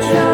try.